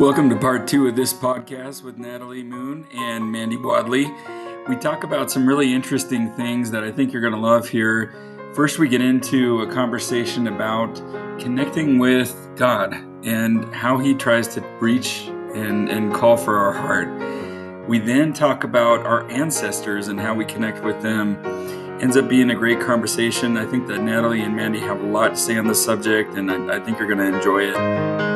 Welcome to part two of this podcast with Natalie Moon and Mandi Wadley. We talk about some really interesting things that I think you're going to love here. First, we get into a conversation about connecting with God and how He tries to reach and, and call for our heart. We then talk about our ancestors and how we connect with them. Ends up being a great conversation. I think that Natalie and Mandi have a lot to say on the subject, and I, I think you're going to enjoy it.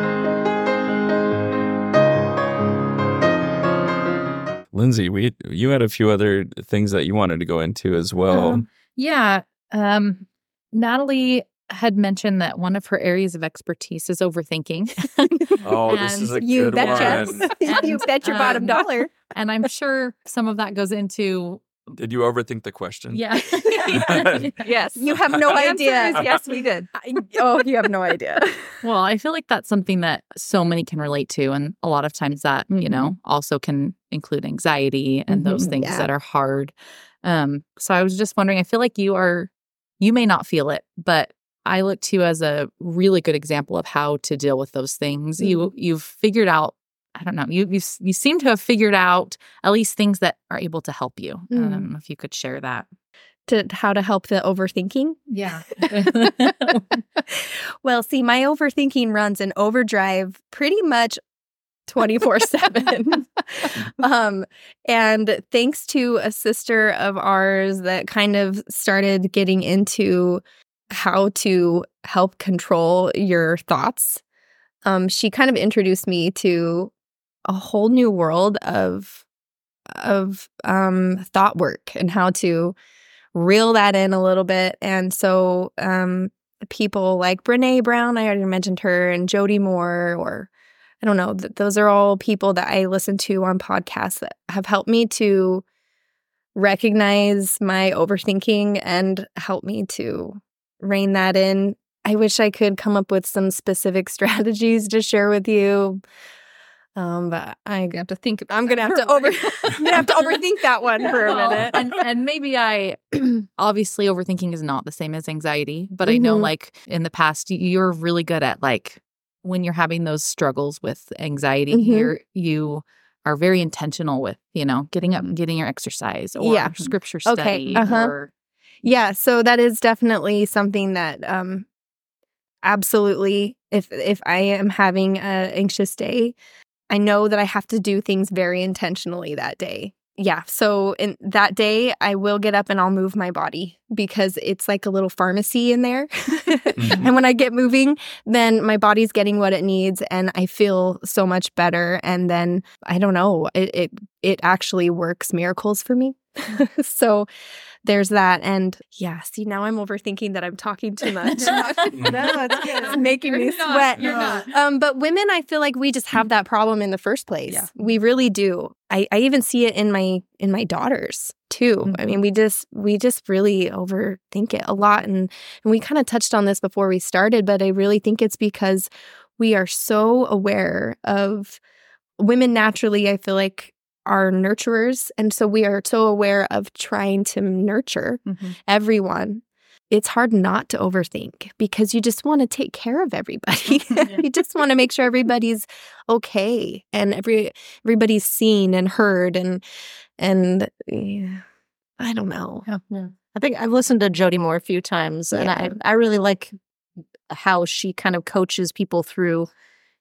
Lindsay, we you had a few other things that you wanted to go into as well. Um, yeah. Um, Natalie had mentioned that one of her areas of expertise is overthinking. oh, this is a you good betcha. one. you bet your bottom um, dollar. and I'm sure some of that goes into Did you overthink the question? yeah. Yes. You have no The idea. is yes, we did. oh, you have no idea. well, I feel like that's something that so many can relate to and a lot of times that, you know, also can include anxiety and those Mhm, things yeah. that are hard. Um so I was just wondering I feel like you are you may not feel it, but I look to you as a really good example of how to deal with those things. You you've figured out I don't know. You you you seem to have figured out at least things that are able to help you. Mm. Um, if you could share that. To how to help the overthinking. Yeah. well, see, my overthinking runs in overdrive pretty much 24 7. Um, and thanks to a sister of ours that kind of started getting into how to help control your thoughts, um, she kind of introduced me to a whole new world of of um, thought work and how to reel that in a little bit. And so um, people like Brene Brown, I already mentioned her, and Jody Moore, or I don't know, th- those are all people that I listen to on podcasts that have helped me to recognize my overthinking and help me to rein that in. I wish I could come up with some specific strategies to share with you. Um, but I have to think I'm gonna have to over I'm gonna have to overthink that one for a minute. and and maybe I obviously overthinking is not the same as anxiety, but I know Mhm. like in the past you're really good at like when you're having those struggles with anxiety, Mhm. you're you are very intentional with, you know, getting up and getting your exercise or Yeah. scripture Okay, uh-huh. or Yeah, so that is definitely something that um absolutely if if I am having an anxious day, I know that I have to do things very intentionally that day. Yeah, so in that day I will get up and I'll move my body because it's like a little pharmacy in there. Mm-hmm. and when I get moving, then my body's getting what it needs and I feel so much better and then I don't know, it it, it actually works miracles for me. so there's that and yeah see now i'm overthinking that i'm talking too much No, it's. It's making me You're not. sweat You're not. um but women i feel like we just have that problem in the first place Yeah. we really do i i even see it in my in my daughters too i Mhm. mean we just we just really overthink it a lot and and we kind of touched on this before we started but i really think it's because we are so aware of women naturally i feel like are nurturers and so we are so aware of trying to nurture Mhm. everyone. It's hard not to overthink because you just want to take care of everybody. You just want to make sure everybody's okay and every everybody's seen and heard and and yeah, i don't know. Yeah. I think I've listened to Jody Moore a few times, and I I really like how she kind of coaches people through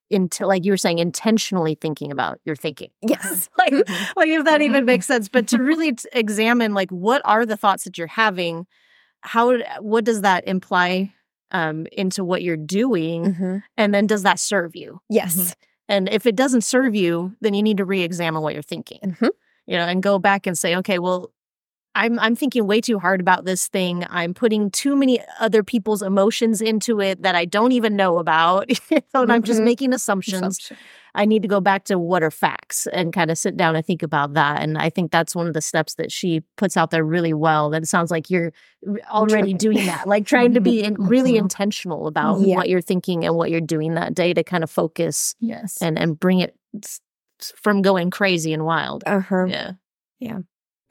into like you were saying intentionally thinking about your thinking. yes like like if that even makes sense, but to really t- examine like what are the thoughts that you're having, how what does that imply um into what you're doing, Mhm. and then does that serve you? yes And if it doesn't serve you, then you need to re-examine what you're thinking. Mhm. You know, and go back and say, okay, well, I'm I'm thinking way too hard about this thing. I'm putting too many other people's emotions into it that I don't even know about. so and I'm just Mhm. making assumptions. I need to go back to what are facts and kind of sit down and think about that. And I think that's one of the steps that she puts out there really well. That it sounds like you're already doing that, like trying to be in, really Mhm. intentional about Yeah. what you're thinking and what you're doing that day to kind of focus Yes. and and bring it from going crazy and wild. uh-huh Yeah. Yeah.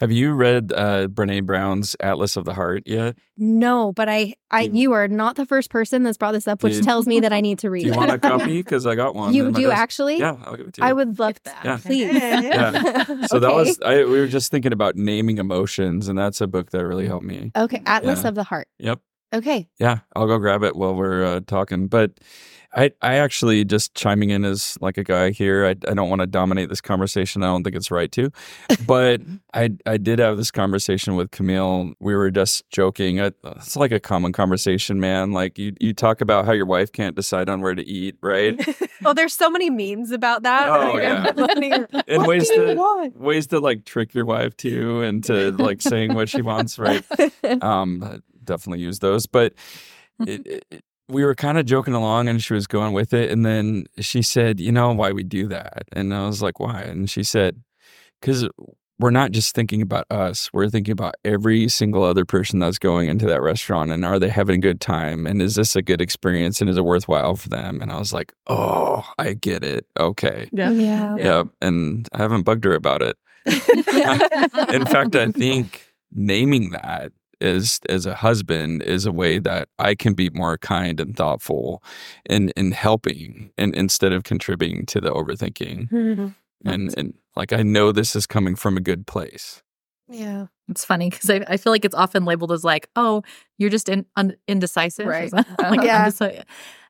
Have you read uh, Brene Brown's Atlas of the Heart yet? No, but I, I, you are not the first person that's brought this up, which Did- tells me that I need to read Do you want a copy? Because I got one. you in do desk. actually? Yeah, I'll give it to you. I would love that. Yeah. Please. Yeah. So that was I. We were just thinking about naming emotions, and that's a book that really helped me. okay. Atlas Yeah. of the Heart. Yep. Okay. Yeah, I'll go grab it while we're uh, talking. But I, I actually just chiming in as like a guy here. I, I don't want to dominate this conversation. I don't think it's right to. But I, I did have this conversation with Camille. We were just joking. I, it's like a common conversation, man. Like you, you talk about how your wife can't decide on where to eat, right? Oh, there's so many memes about that. Oh, yeah. And ways to want? ways to like trick your wife too, and to like saying what she wants, right? um definitely use those but it, it- we were kind of joking along and she was going with it and then she said you know why we do that? And i was like why? And she said because we're not just thinking about us we're thinking about every single other person that's going into that restaurant and are they having a good time and is this a good experience and is it worthwhile for them? And i was like oh i get it okay. Yeah. Yeah. yeah and i haven't bugged her about it. In fact, I think naming that as as a husband is a way that I can be more kind and thoughtful in in helping and instead of contributing to the overthinking. Mm-hmm. And and like I know this is coming from a good place. Yeah. It's funny because I, I feel like it's often labeled as like, oh, you're just in, un, indecisive. Right. Like, Yeah. undeci-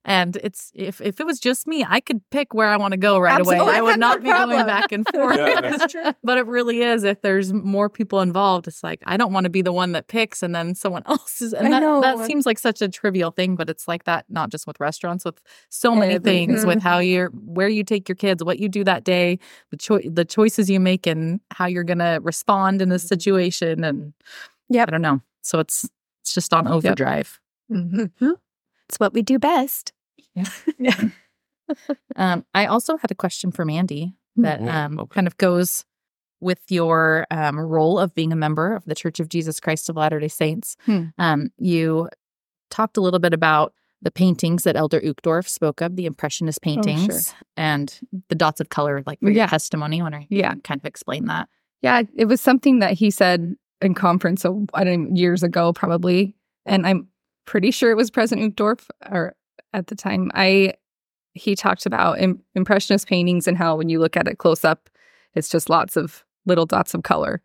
And it's if if it was just me, I could pick where I want to go right away. I would not No be going back and forth. Yeah. but it really is. If there's more people involved, it's like I don't want to be the one that picks, and then someone else is. And I that, know. that seems like such a trivial thing, but it's like that not just with restaurants, with so many Everything. things, with how you're where you take your kids, what you do that day, the cho- the choices you make, and how you're gonna respond in a situation, and yeah, I don't know. So it's it's just on overdrive. Mm-hmm. It's what we do best. Yeah. Um, I also had a question for Mandi that um, okay. kind of goes with your um, role of being a member of the Church of Jesus Christ of Latter day Saints. Hmm. Um, you talked a little bit about the paintings that Elder Uchtdorf spoke of, the Impressionist paintings, and the dots of color, like for your Yeah. testimony. I wonder if you Yeah. can kind of explain that. Yeah, it was something that he said in conference. So I don't know, years ago, probably, and I'm pretty sure it was President Uchtdorf or at the time. I he talked about Im- impressionist paintings and how when you look at it close up, it's just lots of little dots of color.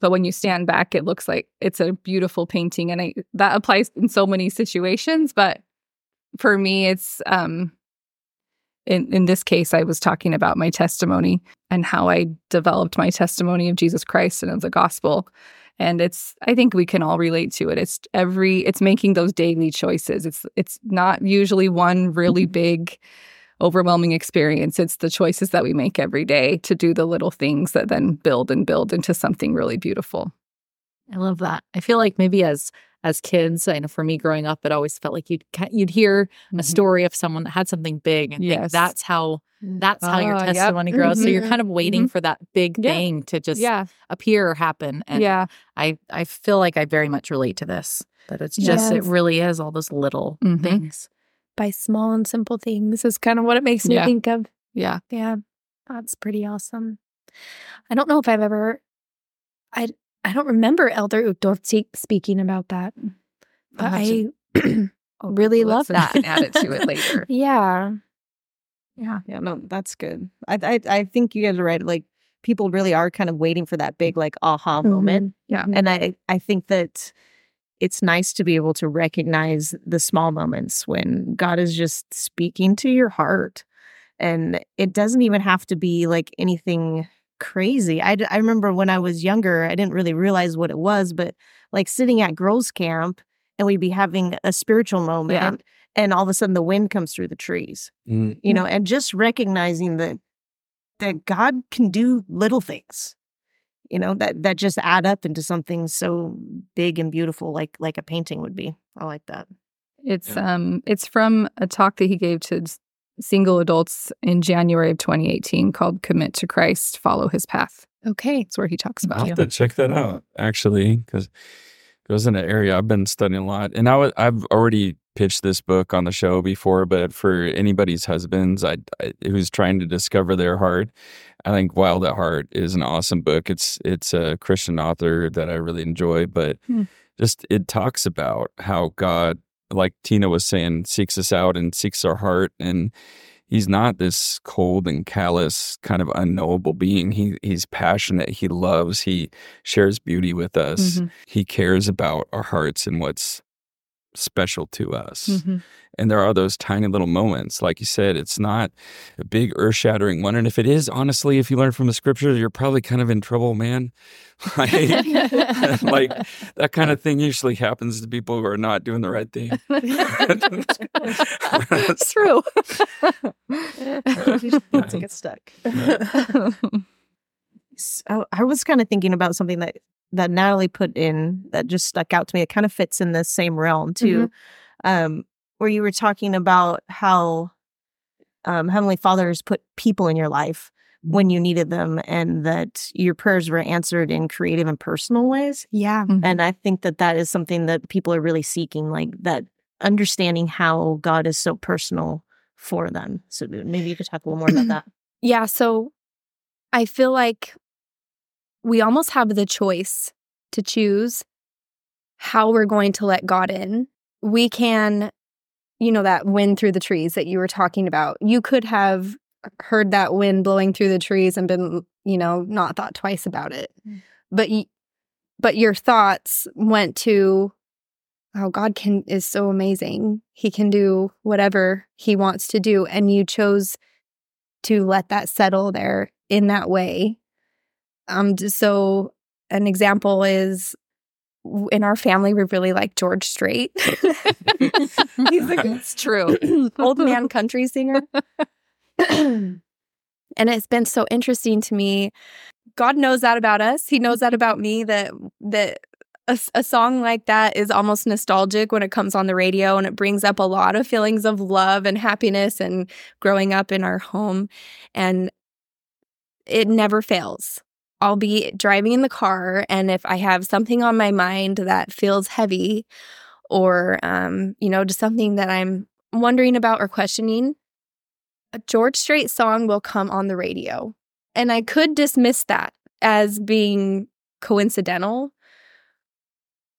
But when you stand back, it looks like it's a beautiful painting, and I, that applies in so many situations. But for me, it's um, in in this case, I was talking about my testimony and how I developed my testimony of Jesus Christ and of the gospel. And it's I think we can all relate to it. It's every it's making those daily choices. It's it's not usually one really mm-hmm. big overwhelming experience. It's the choices that we make every day to do the little things that then build and build into something really beautiful. I love that. I feel like maybe as as kids, I know for me growing up, it always felt like you'd you'd hear a mm-hmm. story of someone that had something big, and think that's how mm. that's how your ah, yep. testimony grows. So mm-hmm. you're kind of waiting mm-hmm. for that big Yeah. thing to just yeah. appear or happen. And yeah. I I feel like I very much relate to this. That it's just it really is all those little Mhm. things. By small and simple things is kind of what it makes me Yeah. think of. Yeah. Yeah, that's pretty awesome. I don't know if I've ever, I I don't remember Elder Uchtdorf speaking about that, mm. but I'll have I to- oh, really love that. and add it to it later. yeah, Yeah. Yeah, no, that's good. I, I I think you guys are right. Like people really are kind of waiting for that big like aha mm-hmm, moment, Yeah. and I I think that it's nice to be able to recognize the small moments when God is just speaking to your heart, and it doesn't even have to be like anything crazy. I d- I remember when I was younger, I didn't really realize what it was, but like sitting at girls' camp and we'd be having a spiritual moment, and all of a sudden the wind comes through the trees Mm, you know and just recognizing that that god can do little things you know that that just add up into something so big and beautiful like like a painting would be i like that It's Yeah. um it's from a talk that he gave to s- single adults in January of 2018 called Commit to Christ, Follow His Path. okay. It's where he talks I'll about have to check that out actually because it goes in an area I've been studying a lot, and i i've already pitched this book on the show before, but for anybody's husbands I, I, who's trying to discover their heart, I think Wild at Heart is an awesome book. It's it's a Christian author that I really enjoy, but Hmm. just it talks about how God, like Tina was saying, seeks us out and seeks our heart, and He's not this cold and callous kind of unknowable being. He he's passionate. He loves. He shares beauty with us. Mhm. He cares about our hearts and what's special to us. Mhm. And there are those tiny little moments. Like you said, it's not a big earth shattering one. And if it is, honestly, if you learn from the scriptures, you're probably kind of in trouble, man. like, like that kind of thing usually happens to people who are not doing the right thing. It's true. To get stuck. I was kind of thinking about something that that Natalie put in that just stuck out to me. It kind of fits in the same realm too, um, where you were talking about how um, Heavenly Father has put people in your life when you needed them, and that your prayers were answered in creative and personal ways. Yeah. And I think that that is something that people are really seeking, like that understanding how God is so personal for them. So maybe you could talk a little more about that. Yeah. So I feel like we almost have the choice to choose how we're going to let God in. We can, you know, that wind through the trees that you were talking about. You could have heard that wind blowing through the trees and been, you know, not thought twice about it. Mm. But y- but your thoughts went to oh God can is so amazing. He can do whatever he wants to do and you chose to let that settle there in that way. Um, so an example is in our family, we really like George Strait. He's like It's true. old man country singer. and it's been so interesting to me. God knows that about us. He knows that about me that that a song like that is almost nostalgic when it comes on the radio and it brings up a lot of feelings of love and happiness and growing up in our home and it never fails. I'll be driving in the car and if I have something on my mind that feels heavy or um you know just something that I'm wondering about or questioning a George Strait song will come on the radio. And I could dismiss that as being coincidental.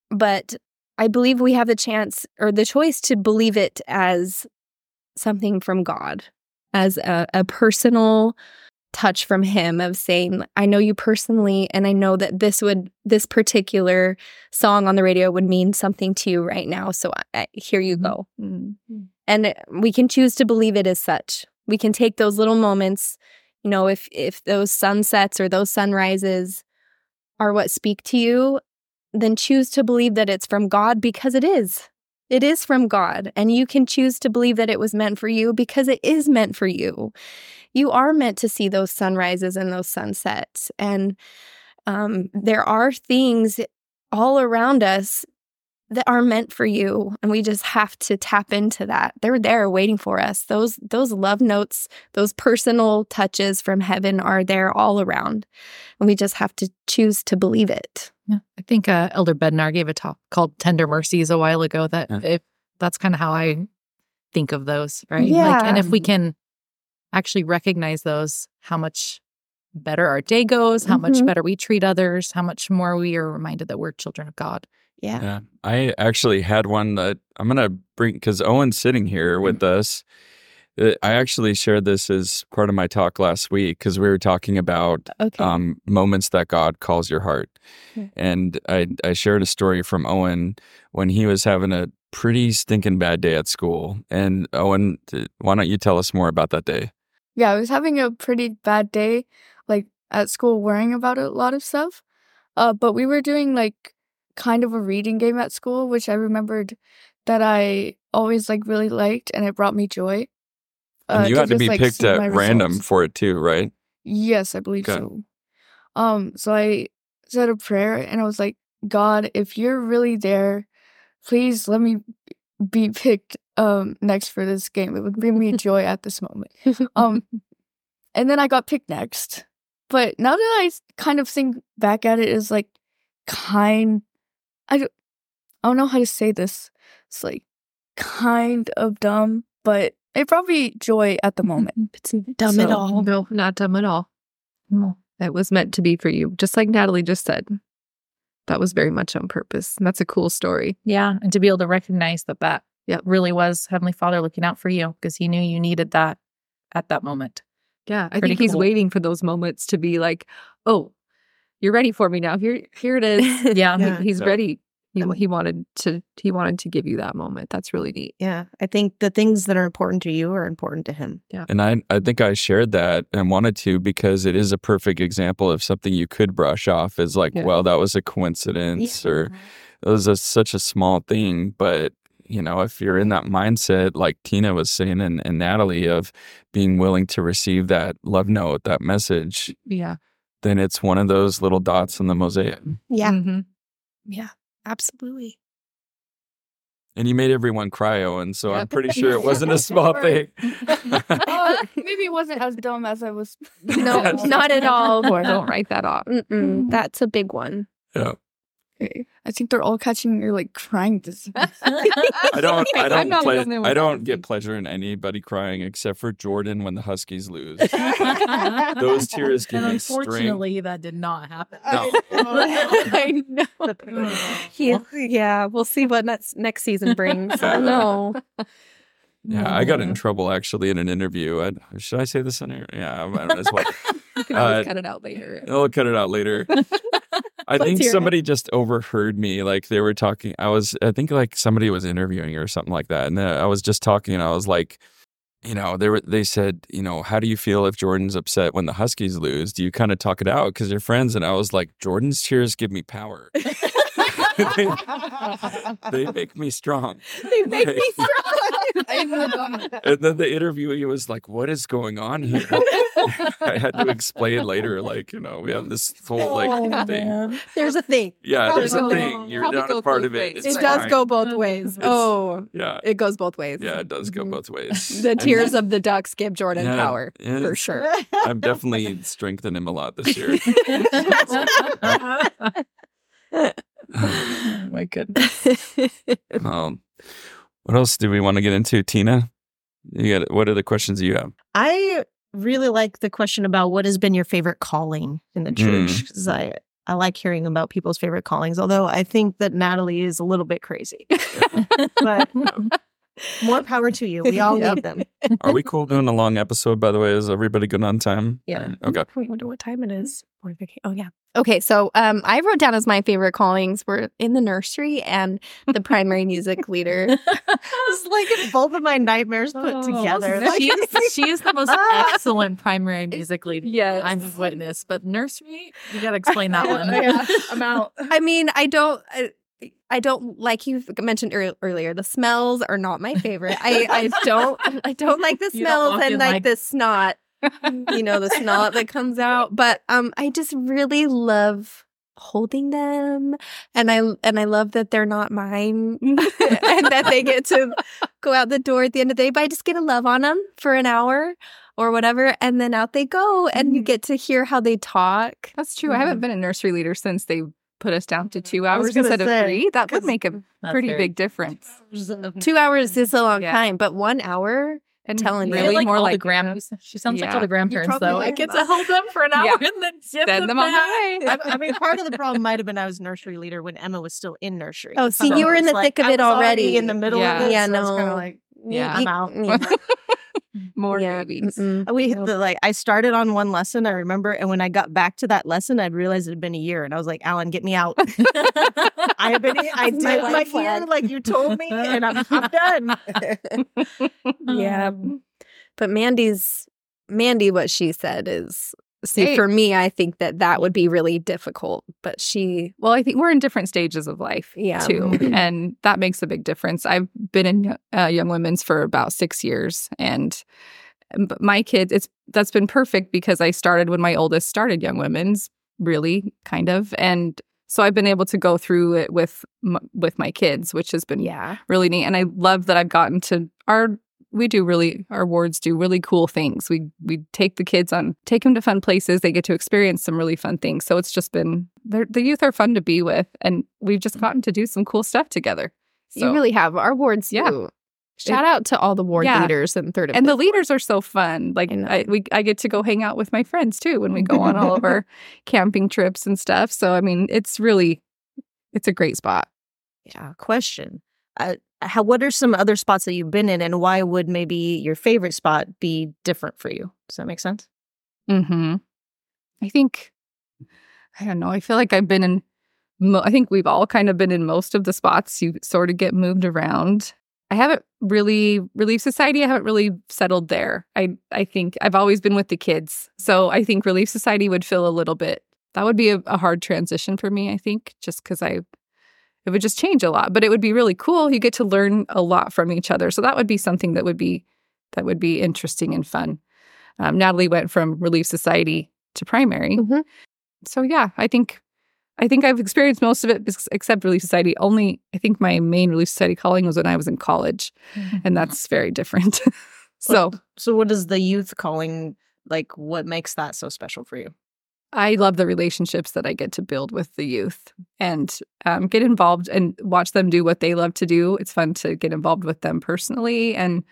But I believe we have the chance or the choice to believe it as something from God, as a, a personal touch from Him of saying, I know you personally, and I know that this would, this particular song on the radio would mean something to you right now. So I, I, here you mm-hmm. go. Mm-hmm. And we can choose to believe it as such. We can take those little moments, you know, if if those sunsets or those sunrises are what speak to you, then choose to believe that it's from God because it is. It is from God. And you can choose to believe that it was meant for you because it is meant for you. You are meant to see those sunrises and those sunsets. And um, there are things all around us that are meant for you and we just have to tap into that they're there waiting for us those those love notes those personal touches from heaven are there all around and we just have to choose to believe it Yeah. I think uh, Elder Bednar gave a talk called Tender Mercies a while ago that Yeah. if that's kind of how I think of those, right? Like, Yeah. and if we can actually recognize those, how much better our day goes, how much Mhm. better we treat others, how much more we are reminded that we're children of God. Yeah Yeah. I actually had one that I'm going to bring because Owen's sitting here with us. Uh, I actually shared this as part of my talk last week because we were talking about okay um, moments that God calls your heart. Hmm. And I, I shared a story from Owen when he was having a pretty stinking bad day at school. And Owen, why don't you tell us more about that day? Yeah, I was having a pretty bad day, like at school, worrying about a lot of stuff. Uh, but we were doing like kind of a reading game at school, which I remembered that I always like really liked, and it brought me joy. And uh, you had to just, be like, picked at random results. for it too, right? Yes, I believe Okay. so. Um, so I said a prayer, and I was like, God, if you're really there, please let me be picked um next for this game. It would bring me joy at this moment. Um, and then I got picked next. But now that I kind of think back at it, is like kind. I don't, I don't know how to say this. It's like kind of dumb, but it brought me joy at the moment. It's dumb at all. No, not dumb at all. No. It was meant to be for you, just like Natalie just said. That was very much on purpose. And that's a cool story. Yeah. And to be able to recognize that that yeah, really was Heavenly Father looking out for you because he knew you needed that at that moment. Yeah, I Pretty think he's waiting for those moments to be like, "Oh, you're ready for me now. Here, here it is." Yeah. He- he's Yeah. ready. He, he wanted to. He wanted to give you that moment. That's really neat. Yeah. I think the things that are important to you are important to him. Yeah. And I, I think I shared that and wanted to because it is a perfect example of something you could brush off as like, Yeah. well, that was a coincidence or it was a, such a small thing. But, you know, if you're in that mindset, like Tina was saying and, and Natalie, of being willing to receive that love note, that message, Yeah. Then it's one of those little dots in the mosaic. Yeah. Mhm. Yeah. Absolutely. And you made everyone cry, Owen. So Yeah. I'm pretty sure it wasn't a small thing. Uh, maybe it wasn't as dumb as I was. No, not at all. Boy, don't write that off. Mm-mm. That's a big one. yeah. Okay. I think they're all catching your like crying this. I don't. I don't. not ple- the only one I don't get pleasure in anybody crying except for Jordan when the Huskies lose. Those tears give and me strength. unfortunately, that did not happen. No. I know. He, yeah, we'll see what next next season brings. I know. Yeah, I got in trouble actually in an interview. I, should I say this on here? Yeah, I might as well. You can always Uh, cut it out later. I'll cut it out later. I think hear it. somebody just overheard me. Like they were talking. I was, I think like somebody was interviewing or something like that. And I was just talking and I was like, you know, they were, they said, you know, how do you feel if Jordan's upset when the Huskies lose? Do you kind of talk it out because you're friends? And I was like, Jordan's tears give me power. they, they make me strong. They make me strong. and then the interviewee was like, "What is going on here?" I had to explain later, like you know, we have this whole like thing. There's a thing. Yeah, there's a thing. goes- You're probably not a part of it. It's it does fine. go both ways. oh, Yeah, it goes both ways. yeah, it does go Mhm. both ways. The And tears of the ducks give Jordan Yeah, power yeah, for sure. I've definitely strengthened him a lot this year. Oh my goodness. um, what else do we want to get into, Tina? You got what are the questions you have? I really like the question about what has been your favorite calling in the church because I I like hearing about people's favorite callings. Although I think that Natalie is a little bit crazy, but more power to you. We all Yep. need them. Are we cool doing a long episode? By the way, is everybody good on time? Yeah. Okay. I wonder what time it is. Oh yeah. Okay, so um, I wrote down as my favorite callings were in the nursery and the primary music leader. It's like both of my nightmares put together. Like, she, is, she is the most excellent primary music leader Yes. I've witnessed. But nursery, you got to explain that one. I'm out. I mean, I don't. I, I don't like you mentioned ear- earlier. The smells are not my favorite. I, I don't I don't like the smells and like, like- the snot. you know the snot that comes out. But um, I just really love holding them, and I and I love that they're not mine, and that they get to go out the door at the end of the day. But I just get to love on them for an hour or whatever, and then out they go, and you get to hear how they talk. That's true. I haven't been a nursery leader since they put us down to uh, two hours instead say, of three. That would make a pretty big difference. Two hours is mm-hmm. a long Yeah. time, but one hour. And telling you. really like more all like the grand. She sounds like all the grandparents, probably though. I like get to that. hold them for an hour Yeah. and then Send them on back. the way. I, I mean, part of the problem might have been I was nursery leader when Emma was still in nursery. Oh, see, So you were in the like, thick of I it was already. in the middle Yeah. of it. Yeah, so it's no. kind of like Yeah. I'm out. Mm. more yeah. babies. mm-mm. We the, like I started on one lesson I remember, and when I got back to that lesson, I'd realized it had been a year, and I was like, "Alan, get me out! I have been, I It's my did my year like you told me, and I'm, I'm done." Yeah. Um, but Mandi's Mandi, what she said is see Hey. for me, I think that that would be really difficult. But she, Well, I think we're in different stages of life Yeah. too, and that makes a big difference. I've been in uh, Young Women's for about six years, and my kids, it's that's been perfect because I started when my oldest started Young Women's, really, kind of, and so I've been able to go through it with with my kids, which has been yeah, really neat. And I love that I've gotten to our we do really our wards do really cool things. We we take the kids on take them to fun places. They get to experience some really fun things. So it's just been the youth are fun to be with, and we've just gotten to do some cool stuff together. So you really have our wards. Yeah. do Shout out to all the ward Yeah. leaders and third of and the leaders are so fun. Like I. I, we, I get to go hang out with my friends too when we go on all of our camping trips and stuff. So I mean, it's really, it's a great spot. Yeah. Question. Uh, how, what are some other spots that you've been in, and why would maybe your favorite spot be different for you? Does that make sense? Hmm. I think, I don't know. I feel like I've been in. Mo- I think we've all kind of been in most of the spots. You sort of get moved around. I haven't really Relief Society. I haven't really settled there. I I think I've always been with the kids, so I think Relief Society would feel a little bit. That would be a, a hard transition for me. I think just because I it would just change a lot, but it would be really cool. You get to learn a lot from each other, so that would be something that would be that would be interesting and fun. Um, Natalie went from Relief Society to primary, Mhm. so yeah, I think I think I've experienced most of it except Relief Society. Only I think my main Relief Society calling was when I was in college, and that's very different. so So, what is the youth calling like? What makes that so special for you? I love the relationships that I get to build with the youth and um, get involved and watch them do what they love to do. It's fun to get involved with them personally. And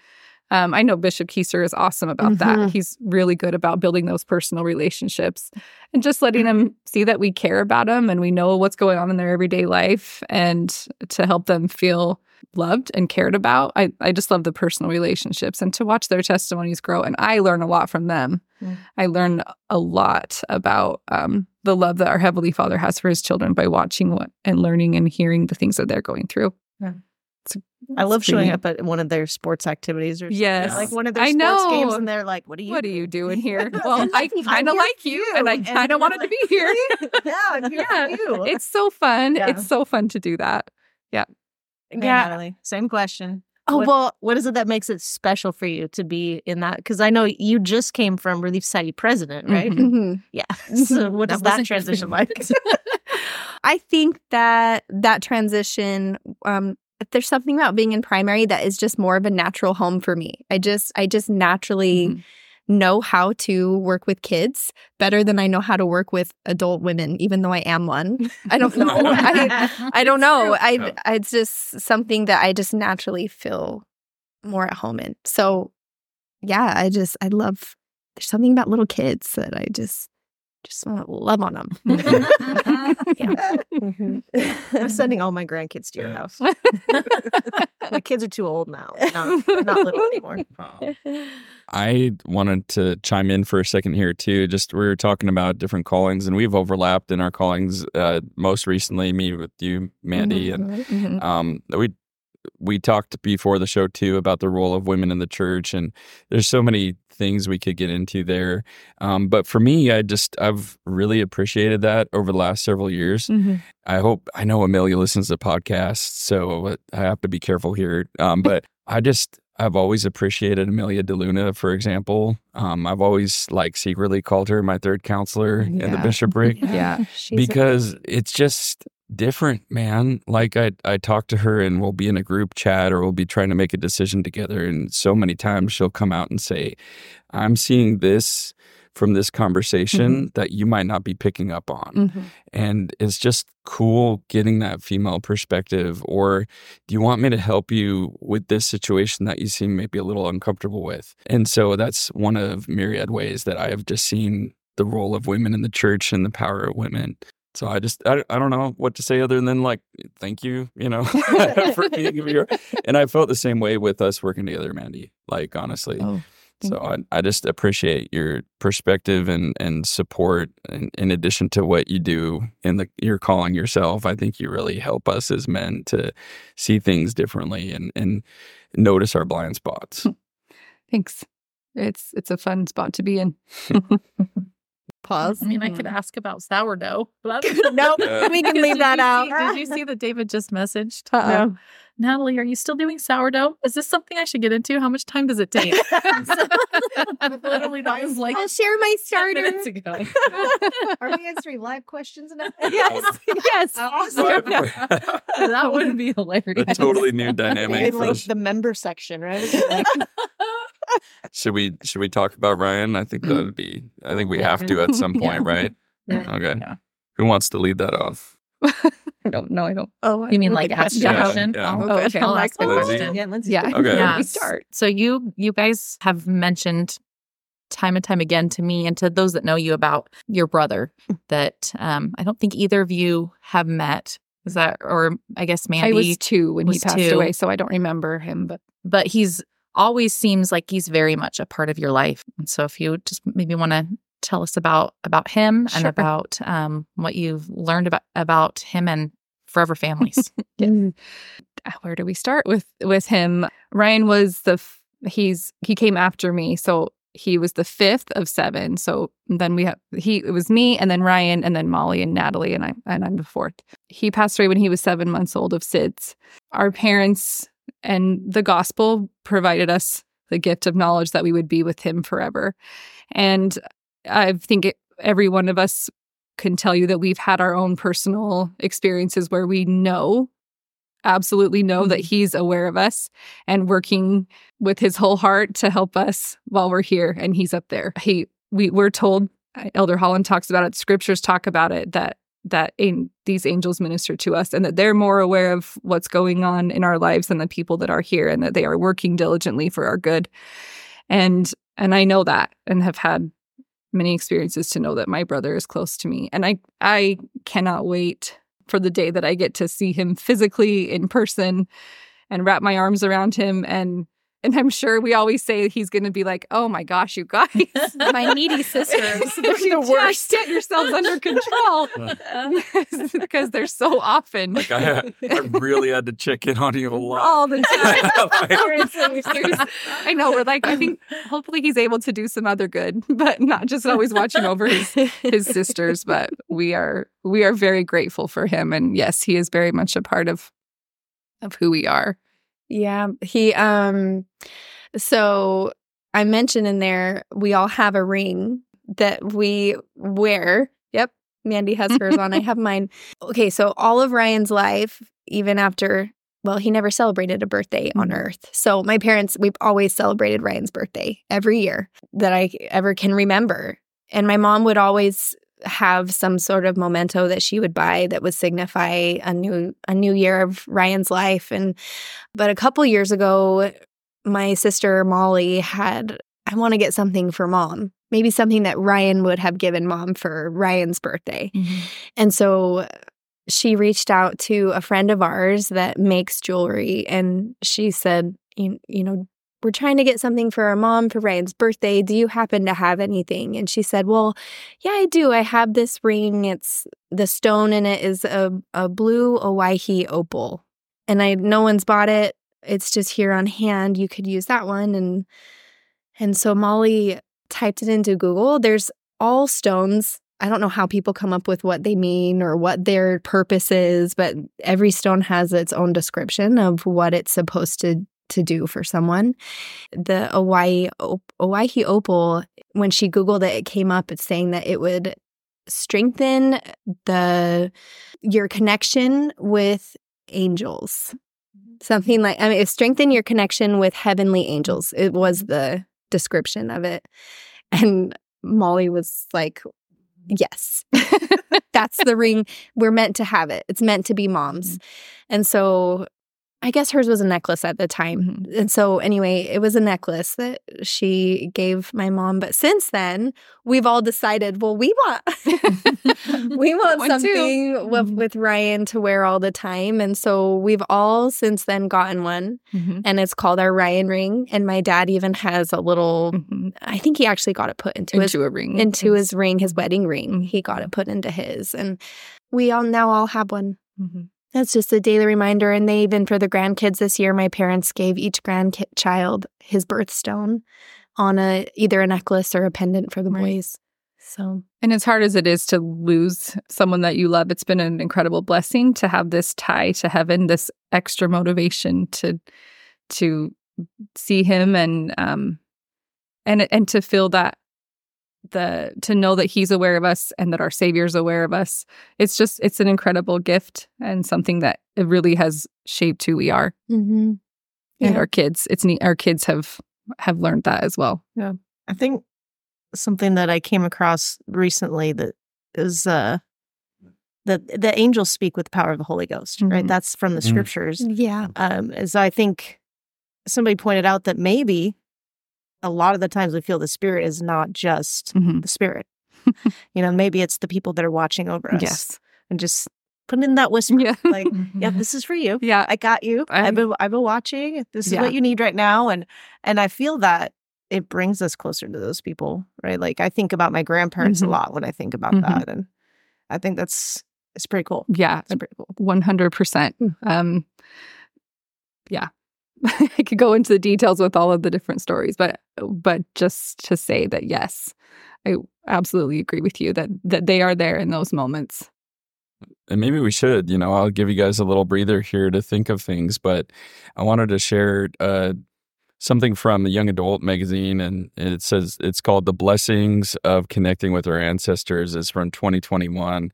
um, I know Bishop Kieser is awesome about that. Mhm. He's really good about building those personal relationships and just letting them see that we care about them and we know what's going on in their everyday life and to help them feel loved and cared about. I, I just love the personal relationships and to watch their testimonies grow. And I learn a lot from them. Mm. I learn a lot about um, the love that our Heavenly Father has for his children by watching what and learning and hearing the things that they're going through. Yeah. It's- I love showing up at one of their sports activities or something. Yes. like one of their I sports games, and they're like, "What are you? What are you doing here? Well, I kind of like you, and I kind of wanted to be here. yeah, I'm here Yeah. for you. It's so fun. Yeah. It's so fun to do that. Okay, Yeah. Natalie, same question. Oh What- well, What is it that makes it special for you to be in that? Because I know you just came from Relief Society president, right? Mhm. mhm. Yeah. So what does that transition like? I think that that transition, um, there's something about being in primary that is just more of a natural home for me. I just, I just naturally Mhm. Know how to work with kids better than I know how to work with adult women, even though I am one. I don't know. I, I don't know. I, I, it's just something that I just naturally feel more at home in. So, yeah, I just, I love. There's something about little kids that I just, just want to love on them. I'm sending all my grandkids to your Yeah. house. my kids are too old now. No, they're not little anymore. I wanted to chime in for a second here too. Just we were talking about different callings, and we've overlapped in our callings. Uh, most recently, me with you, Mandi, and Mhm. um, we we talked before the show too about the role of women in the church, and there's so many things we could get into there. Um, but for me, I just I've really appreciated that over the last several years. Mhm. I hope I know Amelia listens to podcasts, so I have to be careful here. Um, but I just I've always appreciated Amelia DeLuna, for example. Um, I've always like secretly called her my third counselor in the bishopric Yeah. because it's just different, man. Like I I talk to her and we'll be in a group chat or we'll be trying to make a decision together and so many times she'll come out and say, "I'm seeing this from this conversation that you might not be picking up on." Mhm. And it's just cool getting that female perspective or do you want me to help you with this situation that you seem maybe a little uncomfortable with? And so that's one of myriad ways that I have just seen the role of women in the church and the power of women. So I just I, I don't know what to say other than like thank you, you know, for being here. And I felt the same way with us working together, Mandi. Like honestly. Oh, So I, I just appreciate your perspective and, and support in, in addition to what you do in the you're calling yourself. I think you really help us as men to see things differently and, and notice our blind spots. Hmm. Thanks. It's it's a fun spot to be in. Pause. I mean, I could ask about sourdough. no, nope, Uh, we can leave that out. see- did you see that David just messaged? Uh-uh. No. Natalie, are you still doing sourdough? Is this something I should get into? How much time does it take? Literally, that was like I'll share my 10 starter. minutes ago. Are we answering live questions now? yes, yes. that would be hilarious. a totally new dynamic. In for like the member section, right? Like, Should we should we talk about Ryan? I think that would be I think we have to at some point, right? Yeah. Okay. Yeah. Who wants to lead that off? I don't know. I don't. Oh, You mean like good ask the Yeah, question? yeah. Oh, Oh, okay. I'll ask the Lindsay? question. Yeah, Lindsay. Yeah. Okay. Yeah. We start. So you you guys have mentioned time and time again to me and to those that know you about your brother that um I don't think either of you have met. Is that or I guess Mandi I was two when was he passed two. away, so I don't remember him. But but he's always seems like he's very much a part of your life. And so if you just maybe want to tell us about about him and about um what you've learned about about him and forever families. uh, where do we start with with him? Ryan was the f- he's he came after me, so he was the fifth of seven. So then we have he it was me and then Ryan and then Molly and Natalie and I and I'm the fourth. He passed away when he was seven months old of SIDS. Our parents and the gospel provided us the gift of knowledge that we would be with him forever. And I think it, every one of us can tell you that we've had our own personal experiences where we know absolutely know that mm-hmm. he's aware of us and working with his whole heart to help us while we're here and he's up there he we we're told uh, elder holland talks about it scriptures talk about it that that these angels minister to us and that they're more aware of what's going on in our lives than the people that are here and that they are working diligently for our good. And and i know that and have had many experiences to know that my brother is close to me. And i i cannot wait for the day that i get to see him physically in person and wrap my arms around him and and i'm sure we always say he's going to be like oh my gosh you guys My needy sisters. They're the Just worst. get yourselves under control because um, they're so often Like I, I really had to check in on you a lot. all the time Seriously, seriously. I know. We're like, I think hopefully he's able to do some other good, but not just always watching over his his sisters. But we are we are very grateful for him, and yes, he is very much a part of of who we are. Yeah, he um so I mentioned in there we all have a ring that we wear. Yep. Mandy has hers on. I have mine. Okay, so all of Ryan's life, even after well, he never celebrated a birthday on Mhm. earth. So my parents, we've always celebrated Ryan's birthday every year that I ever can remember. And my mom would always have some sort of memento that she would buy that would signify a new a new year of Ryan's life and but a couple years ago my sister Molly had I want to get something for mom. Maybe something that Ryan would have given mom for Ryan's birthday. Mm-hmm. And so she reached out to a friend of ours that makes jewelry and she said, you, you know, we're trying to get something for our mom for Ryan's birthday. Do you happen to have anything? And she said, Well, yeah, I do. I have this ring. It's the stone in it is a, a blue Owyhee opal. And I no one's bought it. It's just here on hand. You could use that one. And and so Molly typed it into Google. There's all stones. I don't know how people come up with what they mean or what their purpose is, but every stone has its own description of what it's supposed to to do for someone. The Hawaii Owyhee opal, when she googled it, it came up. It's saying that it would strengthen the your connection with angels. Mm-hmm. Something like I mean, it strengthen your connection with heavenly angels. It was the description of it, and Molly was like, mm-hmm. "Yes, that's the ring. We're meant to have it. It's meant to be mom's." Mm-hmm. And so I guess hers was a necklace at the time. And so, anyway, it was a necklace that she gave my mom. But since then, we've all decided, well, we want we want something with, Mhm. with Ryan to wear all the time. And so we've all since then gotten one, Mm-hmm. and it's called our Ryan ring. And my dad even has a little. Mhm. I think he actually got it put into, his Into a ring. into his ring, his wedding ring. He got it put into his, and we all now all have one. Mhm. That's just a daily reminder. And they even for the grandkids this year, my parents gave each grandchild his birthstone on a either a necklace or a pendant for the Right. boys. So And as hard as it is to lose someone that you love, it's been an incredible blessing to have this tie to heaven, this extra motivation to to see him and um and and to feel that the to know that he's aware of us and that our savior's aware of us. It's just it's an incredible gift and something that it really has shaped who we are mm-hmm. and our kids. It's neat our kids have have learned that as well. Yeah. I think something that I came across recently that is uh that the angels speak with the power of the Holy Ghost, right? Mhm. That's from the Mhm. scriptures. Yeah. Um, and so I think somebody pointed out that maybe a lot of the times we feel the spirit is not just Mhm. the spirit. you know, maybe it's the people that are watching over us Yes. and just putting in that whisper, Yeah. like, Mm-hmm. "Yeah, this is for you. Yeah. I got you. I- I've been I've been watching. This is Yeah. what you need right now." And and I feel that it brings us closer to those people, right? Like I think about my grandparents Mhm. a lot when I think about Mhm. that, and I think that's it's pretty cool. Yeah. It's pretty cool. One hundred percent. Um, yeah, I could go into the details with all of the different stories, but but just to say that yes, I absolutely agree with you that that they are there in those moments. and maybe we should you know i'll give you guys a little breather here to think of things but i wanted to share uh, something from the young adult magazine and it says it's called the blessings of connecting with our ancestors it's from 2021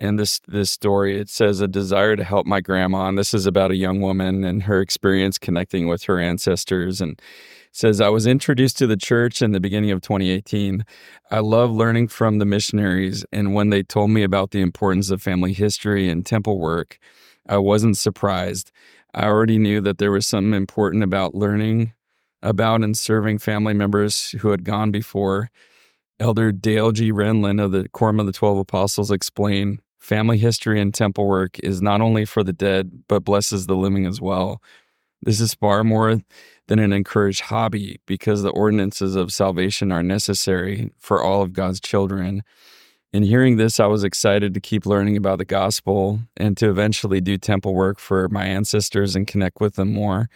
and this this story it says a desire to help my grandma and this is about a young woman and her experience connecting with her ancestors and says i was introduced to the church in the beginning of 2018 I love learning from the missionaries, and when they told me about the importance of family history and temple work, I wasn't surprised. I already knew that there was something important about learning about and serving family members who had gone before. Elder Dale G. Renlund of the Quorum of the Twelve Apostles explained family history and temple work is not only for the dead, but blesses the living as well. This is far more than an encouraged hobby because the ordinances of salvation are necessary for all of God's children. In hearing this, I was excited to keep learning about the gospel and to eventually do temple work for my ancestors and connect with them more.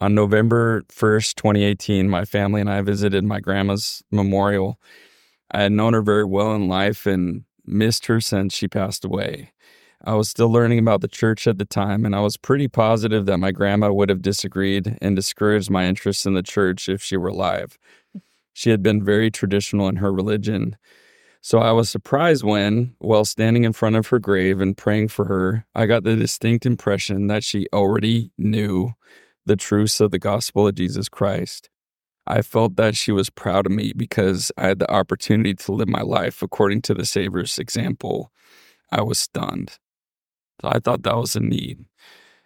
On November 1st, 2018, my family and I visited my grandma's memorial. I had known her very well in life and missed her since she passed away. I was still learning about the church at the time, and I was pretty positive that my grandma would have disagreed and discouraged my interest in the church if she were alive. She had been very traditional in her religion. So I was surprised when, while standing in front of her grave and praying for her, I got the distinct impression that she already knew the truths of the gospel of Jesus Christ. I felt that she was proud of me because I had the opportunity to live my life according to the Savior's example. I was stunned. So I thought that was a neat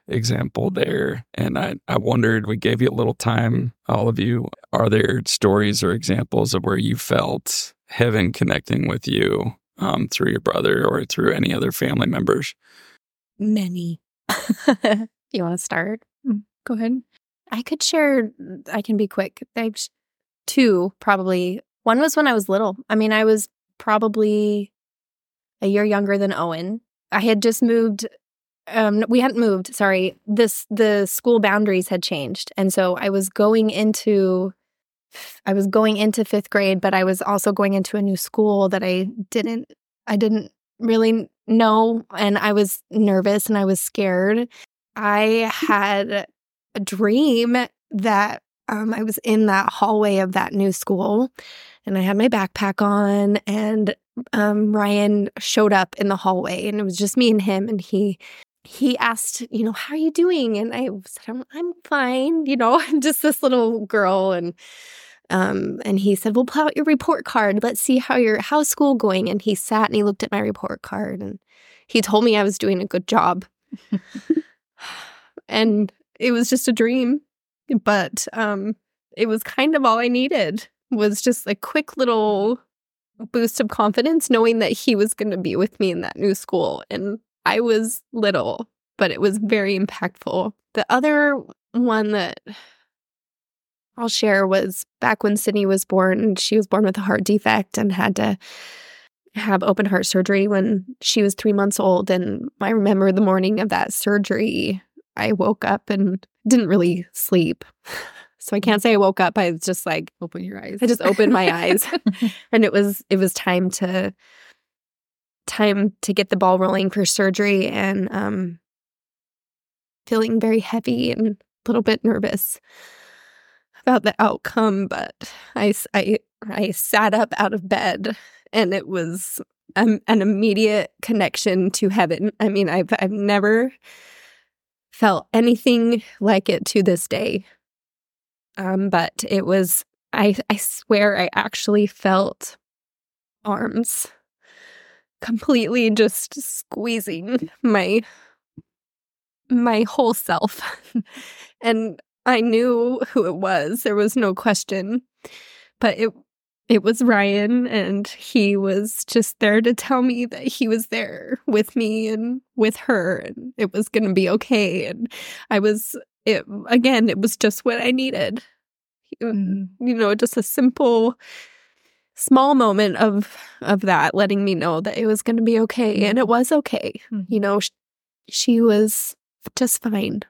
example there. And I, I wondered, we gave you a little time, all of you. Are there stories or examples of where you felt heaven connecting with you um, through your brother or through any other family members? Many. you want to start? Go ahead. I could share, I can be quick. There's two, probably. One was when I was little. I mean, I was probably a year younger than Owen. I had just moved. Um, we hadn't moved. Sorry, this the school boundaries had changed, and so I was going into, I was going into fifth grade, but I was also going into a new school that I didn't, I didn't really know, and I was nervous and I was scared. I had a dream that um, I was in that hallway of that new school and I had my backpack on and um, Ryan showed up in the hallway and it was just me and him and he he asked, you know, how are you doing? And I said, I'm, I'm fine, you know, I'm just this little girl and um, and he said, Well, pull out your report card. Let's see how your how's school going. And he sat and he looked at my report card and he told me I was doing a good job. and it was just a dream but um it was kind of all i needed was just a quick little boost of confidence knowing that he was going to be with me in that new school and i was little but it was very impactful. The other one that i'll share was back when sydney was born she was born with a heart defect and had to have open heart surgery when she was three months old and i remember the morning of that surgery I woke up and didn't really sleep. So I can't say I woke up. I was just like Open your eyes. I just opened my eyes and it was it was time to time to get the ball rolling for surgery and um feeling very heavy and a little bit nervous about the outcome but I I I sat up out of bed and it was um, an immediate connection to heaven. I mean, I've I've never felt anything like it to this day. Um, but it was I I swear I actually felt arms completely just squeezing my my whole self. and I knew who it was. There was no question. But it it was Ryan and he was just there to tell me that he was there with me and with her and it was going to be okay and I was it again it was just what I needed. Uh, mm-hmm. You know, just a simple small moment of of that letting me know that it was going to be okay mm-hmm. and it was okay. Mm-hmm. You know, sh- she was just fine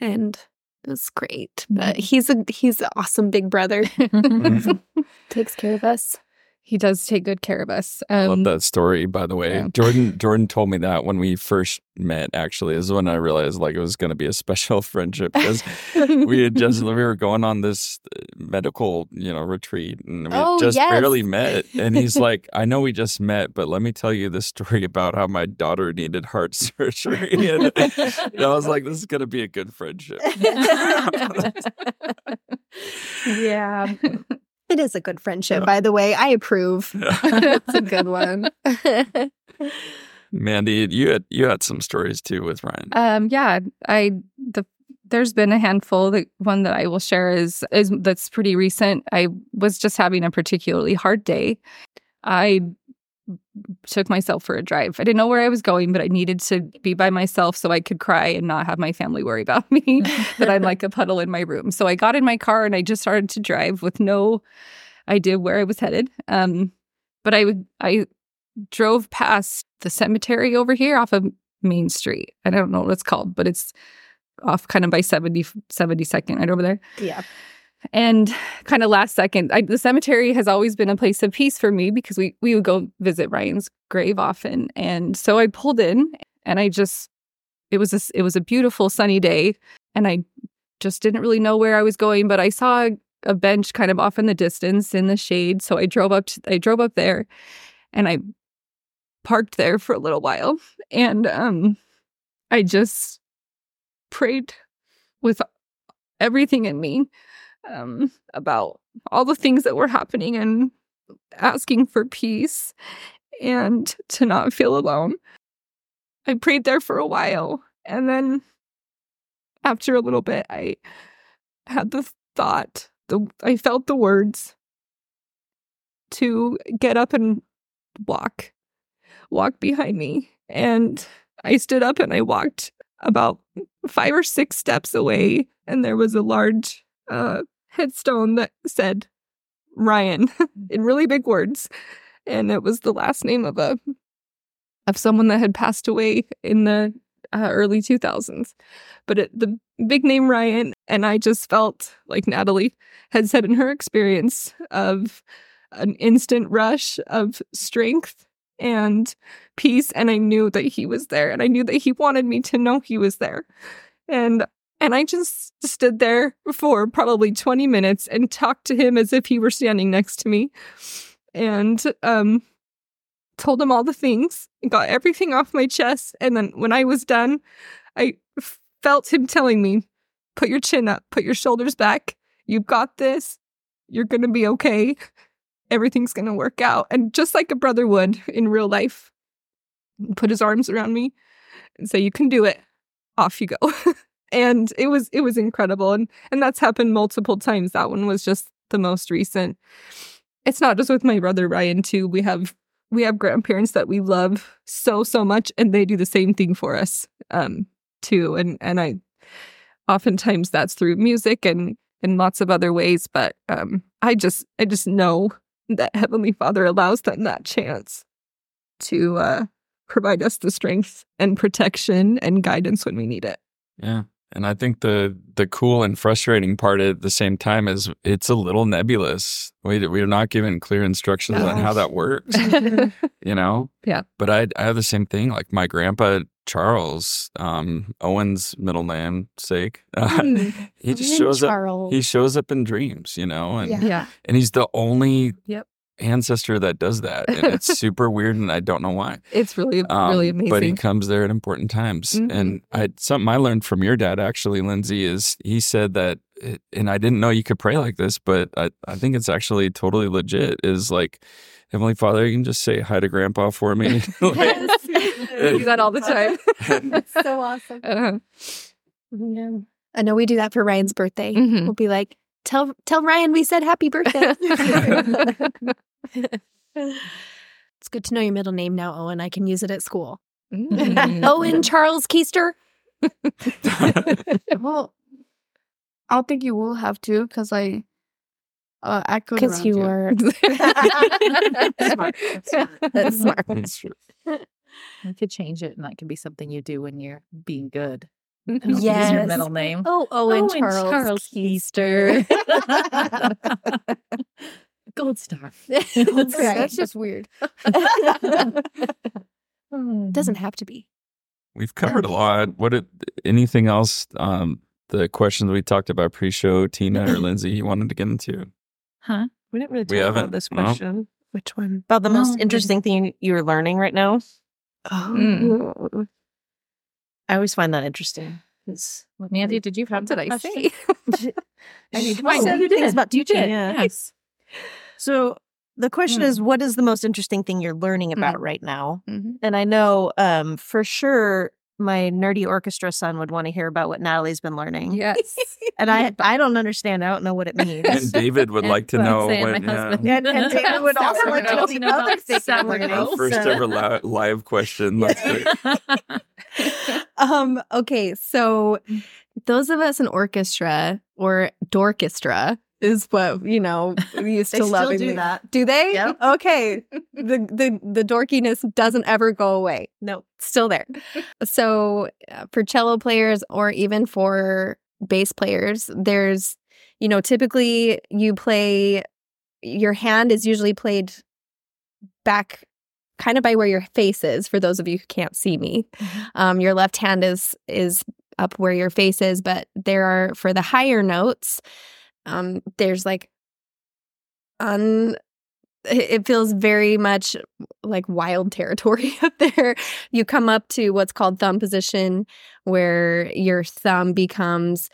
and it was great. But mm-hmm. he's a he's an awesome big brother. Mm-hmm. Takes care of us. He does take good care of us. Love Um, that story, by the way. yeah. Jordan Jordan told me that when we first met. Actually, is when I realized like it was going to be a special friendship because we had just we were going on this uh, medical you know retreat and we Oh, just yes. barely met. And he's like, "I know we just met, but let me tell you this story about how my daughter needed heart surgery." and, and I was like, "This is going to be a good friendship." yeah. It is a good friendship, by the way. I approve. it's a good one. Mandi, you had you had some stories too with Ryan. Um, yeah, I the there's been a handful. The one that I will share is is that's pretty recent. I was just having a particularly hard day. I took myself for a drive. I didn't know where I was going, but I needed to be by myself so I could cry and not have my family worry about me that I'm like a puddle in my room. So I got in my car and I just started to drive with no idea where I was headed. Um, but I would I drove past the cemetery over here off of Main Street. I don't know what it's called, but it's off kind of by 70 72nd right over there. Yeah. And kind of last second, I, the cemetery has always been a place of peace for me because we we would go visit Ryan's grave often. And so I pulled in and I just it was a, it was a beautiful sunny day and I just didn't really know where I was going, but I saw a bench kind of off in the distance in the shade, so I drove up to, I drove up there and I parked there for a little while. And um I just prayed with everything in me um, about all the things that were happening and asking for peace and to not feel alone. I prayed there for a while. And then after a little bit, I had the thought, the I felt the words to get up and walk, walk behind me. And I stood up and I walked about five or six steps away, and there was a large uh, headstone that said Ryan in really big words, and it was the last name of a of someone that had passed away in the uh, early 2000s. But it, the big name Ryan, and I just felt like Natalie had said in her experience of an instant rush of strength and peace and I knew that he was there and I knew that he wanted me to know he was there. And and I just stood there for probably 20 minutes and talked to him as if he were standing next to me. And um told him all the things, got everything off my chest and then when I was done, I felt him telling me, "Put your chin up, put your shoulders back. You've got this. You're going to be okay." everything's going to work out. And just like a brother would in real life, put his arms around me and say, "You can do it." Off you go. and it was it was incredible and and that's happened multiple times. That one was just the most recent. It's not just with my brother Ryan too. We have we have grandparents that we love so so much and they do the same thing for us um too and and I oftentimes that's through music and in lots of other ways but um I just I just know that Heavenly Father allows them that chance to uh, provide us the strength and protection and guidance when we need it. Yeah. And I think the the cool and frustrating part at the same time is it's a little nebulous. We we're not given clear instructions on how that works, you know. Yeah. But I I have the same thing. Like my grandpa Charles, um, Owen's middle name sake, uh, he just shows up. He shows up in dreams, you know, and yeah. and he's the only Yep. Ancestor that does that, and it's super weird, and I don't know why. It's really, Um, really amazing. But he comes there at important times. Mhm. And I something I learned from your dad actually, Lindsay, is he said that it, and I didn't know you could pray like this, but I, I think it's actually totally legit. Is like, Heavenly Father, you can just say hi to Grandpa for me. Like, do that all the time. so awesome. Uh-huh. Yeah. I know we do that for Ryan's birthday. Mhm. We'll be like, tell tell Ryan we said happy birthday. it's good to know your middle name now, Owen. I can use it at school. Mm. Owen Charles Keister. Well, I don't think you will have to because I uh, echoed Because you were Smart. That's smart. That's true. We could change it, and that could be something you do when you're being good. Yes. Use your middle name. Oh, Owen, Owen Charles, Charles Keister. Gold star. That's That's right. just weird. Doesn't have to be. We've covered a lot. What did anything else? Um, the questions we talked about pre-show, Tina or Lindsay, you wanted to get into? Huh? We didn't really We talk haven't, about this no. question. Which one? About the No, most interesting thing you're learning right now. Mm. I always find that interesting. 'cause- Mandi, did you have What did I say? I need to find out. you did. It's about You teaching, did. yeah. Yes. So the question Hmm. is, what is the most interesting thing you're learning about right now? Mhm. And I know um, for sure my nerdy orchestra son would want to hear about what Natalie's been learning. Yes. And I I don't understand. I don't know what it means. And David would And like to know saying what. my Yeah. husband. And- and David would also like to know the about other thing I'm sourdough. learning. First ever li- live question. That's great. um, okay, so those of us in orchestra or dorchestra is what you know we used to love. do that. Do they? Yep. Okay. the the the dorkiness doesn't ever go away. No. Still there. so uh, for cello players or even for bass players, there's you know typically you play your hand is usually played back kind of by where your face is for those of you who can't see me um, your left hand is is up where your face is but there are for the higher notes um, there's like un it it feels very much like wild territory up there. You come up to what's called thumb position where your thumb becomes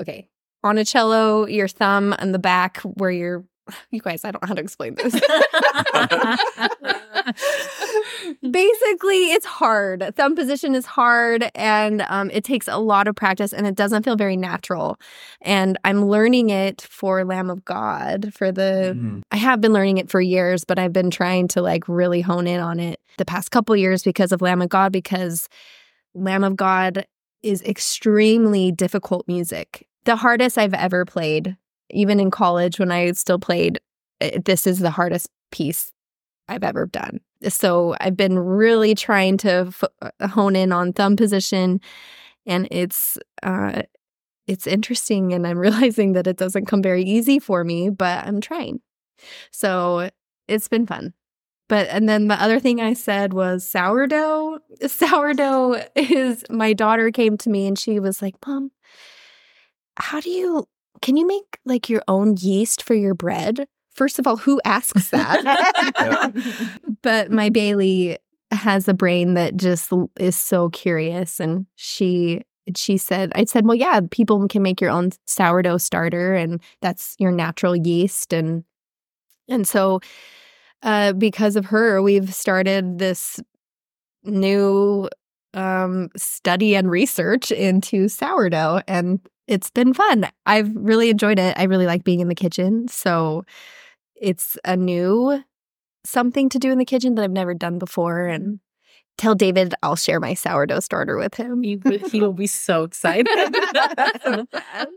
okay on a cello your thumb on the back where your you guys i don't know how to explain this basically it's hard. Thumb position is hard and um, it takes a lot of practice and it doesn't feel very natural. And i'm learning it for lamb of god for the Mhm. i have been learning it for years but i've been trying to like really hone in on it the past couple years because of lamb of god because lamb of god is extremely difficult music. The hardest i've ever played even in college when i still played eh, this is the hardest piece I've ever done. So I've been really trying to f- uh, hone in on thumb position, and it's uh, it's interesting, and I'm realizing that it doesn't come very easy for me, but I'm trying. So it's been fun. But and then the other thing I said was sourdough. Sourdough is my daughter came to me and she was like, "Mom, how do you can you make like your own yeast for your bread?" First of all, who asks that? but my Bailey has a brain that just is so curious and she she said I said, "Well, yeah, people can make your own sourdough starter and that's your natural yeast and and so uh because of her, we've started this new um study and research into sourdough and it's been fun. I've really enjoyed it. I really like being in the kitchen. So it's a new something to do in the kitchen that I've never done before. And tell David I'll share my sourdough starter with him. He, he will be so excited.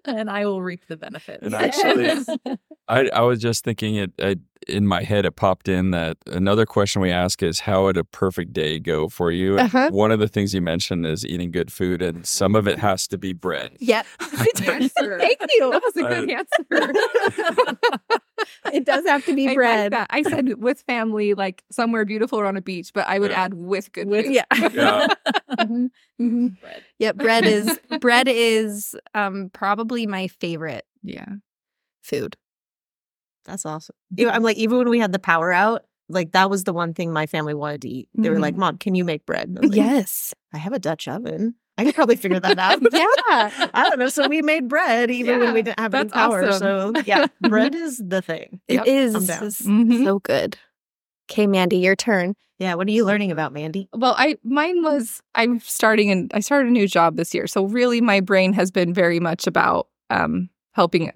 and I will reap the benefits. And actually- I, I was just thinking it I, in my head. It popped in that another question we ask is how would a perfect day go for you? Uh-huh. One of the things you mentioned is eating good food, and some of it has to be bread. Yep. answer. Thank you. That was a good answer. it does have to be I bread. that. I said with family, like somewhere beautiful or on a beach, but I would Yeah. add with good With- food. yeah. Yeah. Mhm. Mhm. Yep. Bread is bread is um probably my favorite Yeah. food. That's awesome. You know, I'm like, even when we had the power out, like that was the one thing my family wanted to eat. They were like, "Mom, can you make bread?" I like, Yes. I have a Dutch oven. I could probably figure that out. Yeah. I don't know. So we made bread even when we didn't have any power. awesome. So yeah, bread is the thing. It is I'm down. Mhm. so good. Okay, Mandi, your turn. Yeah. What are you learning about Mandi? Well, I mine was I'm starting and I started a new job this year. So really my brain has been very much about um helping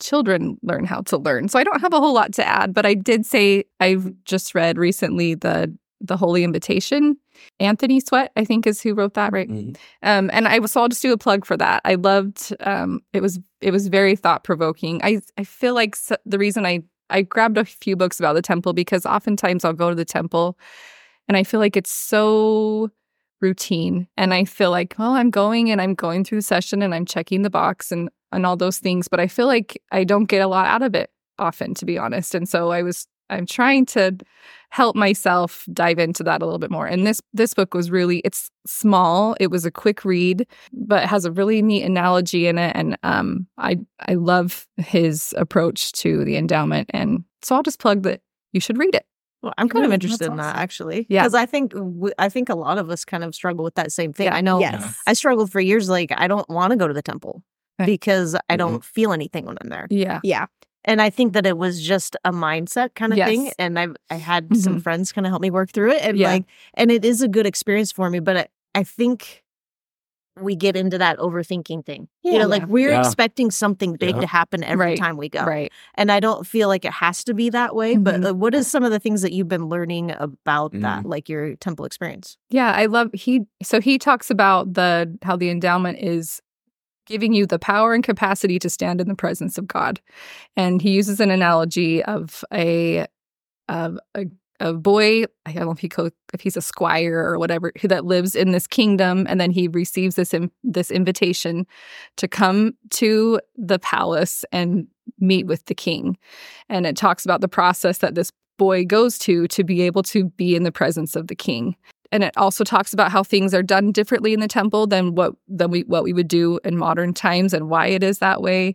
children learn how to learn. So I don't have a whole lot to add, but I did say I've just read recently the the Holy Invitation. Anthony Sweat, I think is who wrote that, right? Mhm. Um, and I was so I'll just do a plug for that. I loved um, it was it was very thought provoking. I I feel like s the reason I I grabbed a few books about the temple because oftentimes I'll go to the temple and I feel like it's so routine and I feel like well I'm going and I'm going through the session and I'm checking the box and and all those things but I feel like I don't get a lot out of it often to be honest and so I was I'm trying to help myself dive into that a little bit more. And this this book was really it's small. It was a quick read, but has a really neat analogy in it. And um, I I love his approach to the endowment. And so I'll just plug that you should read it. Well, I'm kind of interested in that awesome. actually. Yeah. Because I think w- I think a lot of us kind of struggle with that same thing. Yeah. I know Yes. I struggled for years. Like I don't want to go to the temple Okay. because I don't feel anything when I'm there. Yeah. Yeah. And I think that it was just a mindset kind of thing. And I I had some Mhm. friends kind of help me work through it. And Yeah. like, and it is a good experience for me. But I, I think we get into that overthinking thing. you Yeah. know, like we're Yeah. expecting something big Yeah. to happen every Right. time we go. Right. And I don't feel like it has to be that way. But Mhm. uh, what is some of the things that you've been learning about Mm. that, like your temple experience? Yeah, I love he so he talks about the how the endowment is giving you the power and capacity to stand in the presence of God. And he uses an analogy of a of a a boy, I don't know if he co- if he's a squire or whatever, who that lives in this kingdom, and then he receives this in, this invitation to come to the palace and meet with the king. And it talks about the process that this boy goes to to be able to be in the presence of the king and it also talks about how things are done differently in the temple than what than we what we would do in modern times and why it is that way.